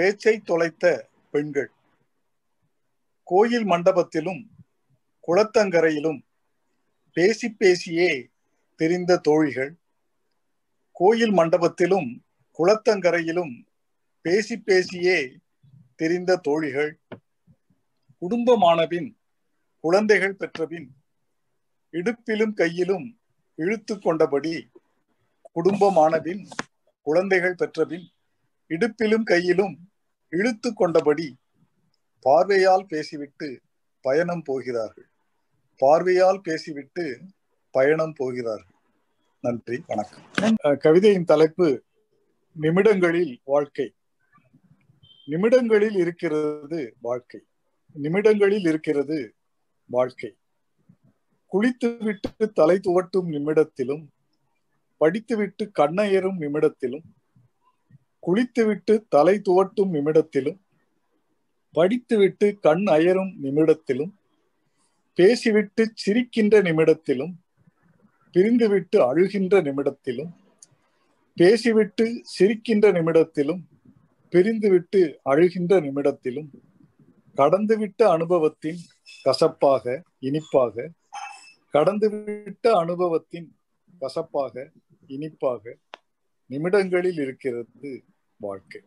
பேச்சை தொலைத்த பெண்கள். கோயில் மண்டபத்திலும் குளத்தங்கரையிலும் பேசி பேசியே தெரிந்த தோழிகள் கோயில் மண்டபத்திலும் குளத்தங்கரையிலும் பேசி பேசியே தெரிந்த தோழிகள் குடும்பமானபின் குழந்தைகள் பெற்றபின் இடுப்பிலும் கையிலும் இழுத்து கொண்டபடி குடும்பமானபின் குழந்தைகள் பெற்றபின் இடுப்பிலும் கையிலும் இழுத்து கொண்டபடி பார்வையால் பேசிவிட்டு பயணம் போகிறார்கள். பார்வையால் பேசிவிட்டு பயணம் போகிறார்கள். நன்றி வணக்கம். கவிதையின் தலைப்பு நிமிடங்களில் வாழ்க்கை. நிமிடங்களில் இருக்கிறது வாழ்க்கை. நிமிடங்களில் இருக்கிறது வாழ்க்கை. குளித்துவிட்டு தலை துவட்டும் நிமிடத்திலும் படித்துவிட்டு கண்ணையரும் நிமிடத்திலும் குளித்துவிட்டு தலை துவட்டும் நிமிடத்திலும் படித்துவிட்டு கண் அயரும் நிமிடத்திலும் பேசிவிட்டு சிரிக்கின்ற நிமிடத்திலும் பிரிந்துவிட்டு அழுகின்ற நிமிடத்திலும் பேசிவிட்டு சிரிக்கின்ற நிமிடத்திலும் பிரிந்துவிட்டு அழுகின்ற நிமிடத்திலும் கடந்துவிட்ட அனுபவத்தின் கசப்பாக இனிப்பாக கடந்துவிட்ட அனுபவத்தின் கசப்பாக இனிப்பாக நிமிடங்களில் இருக்கிறது. வாழ்க்கை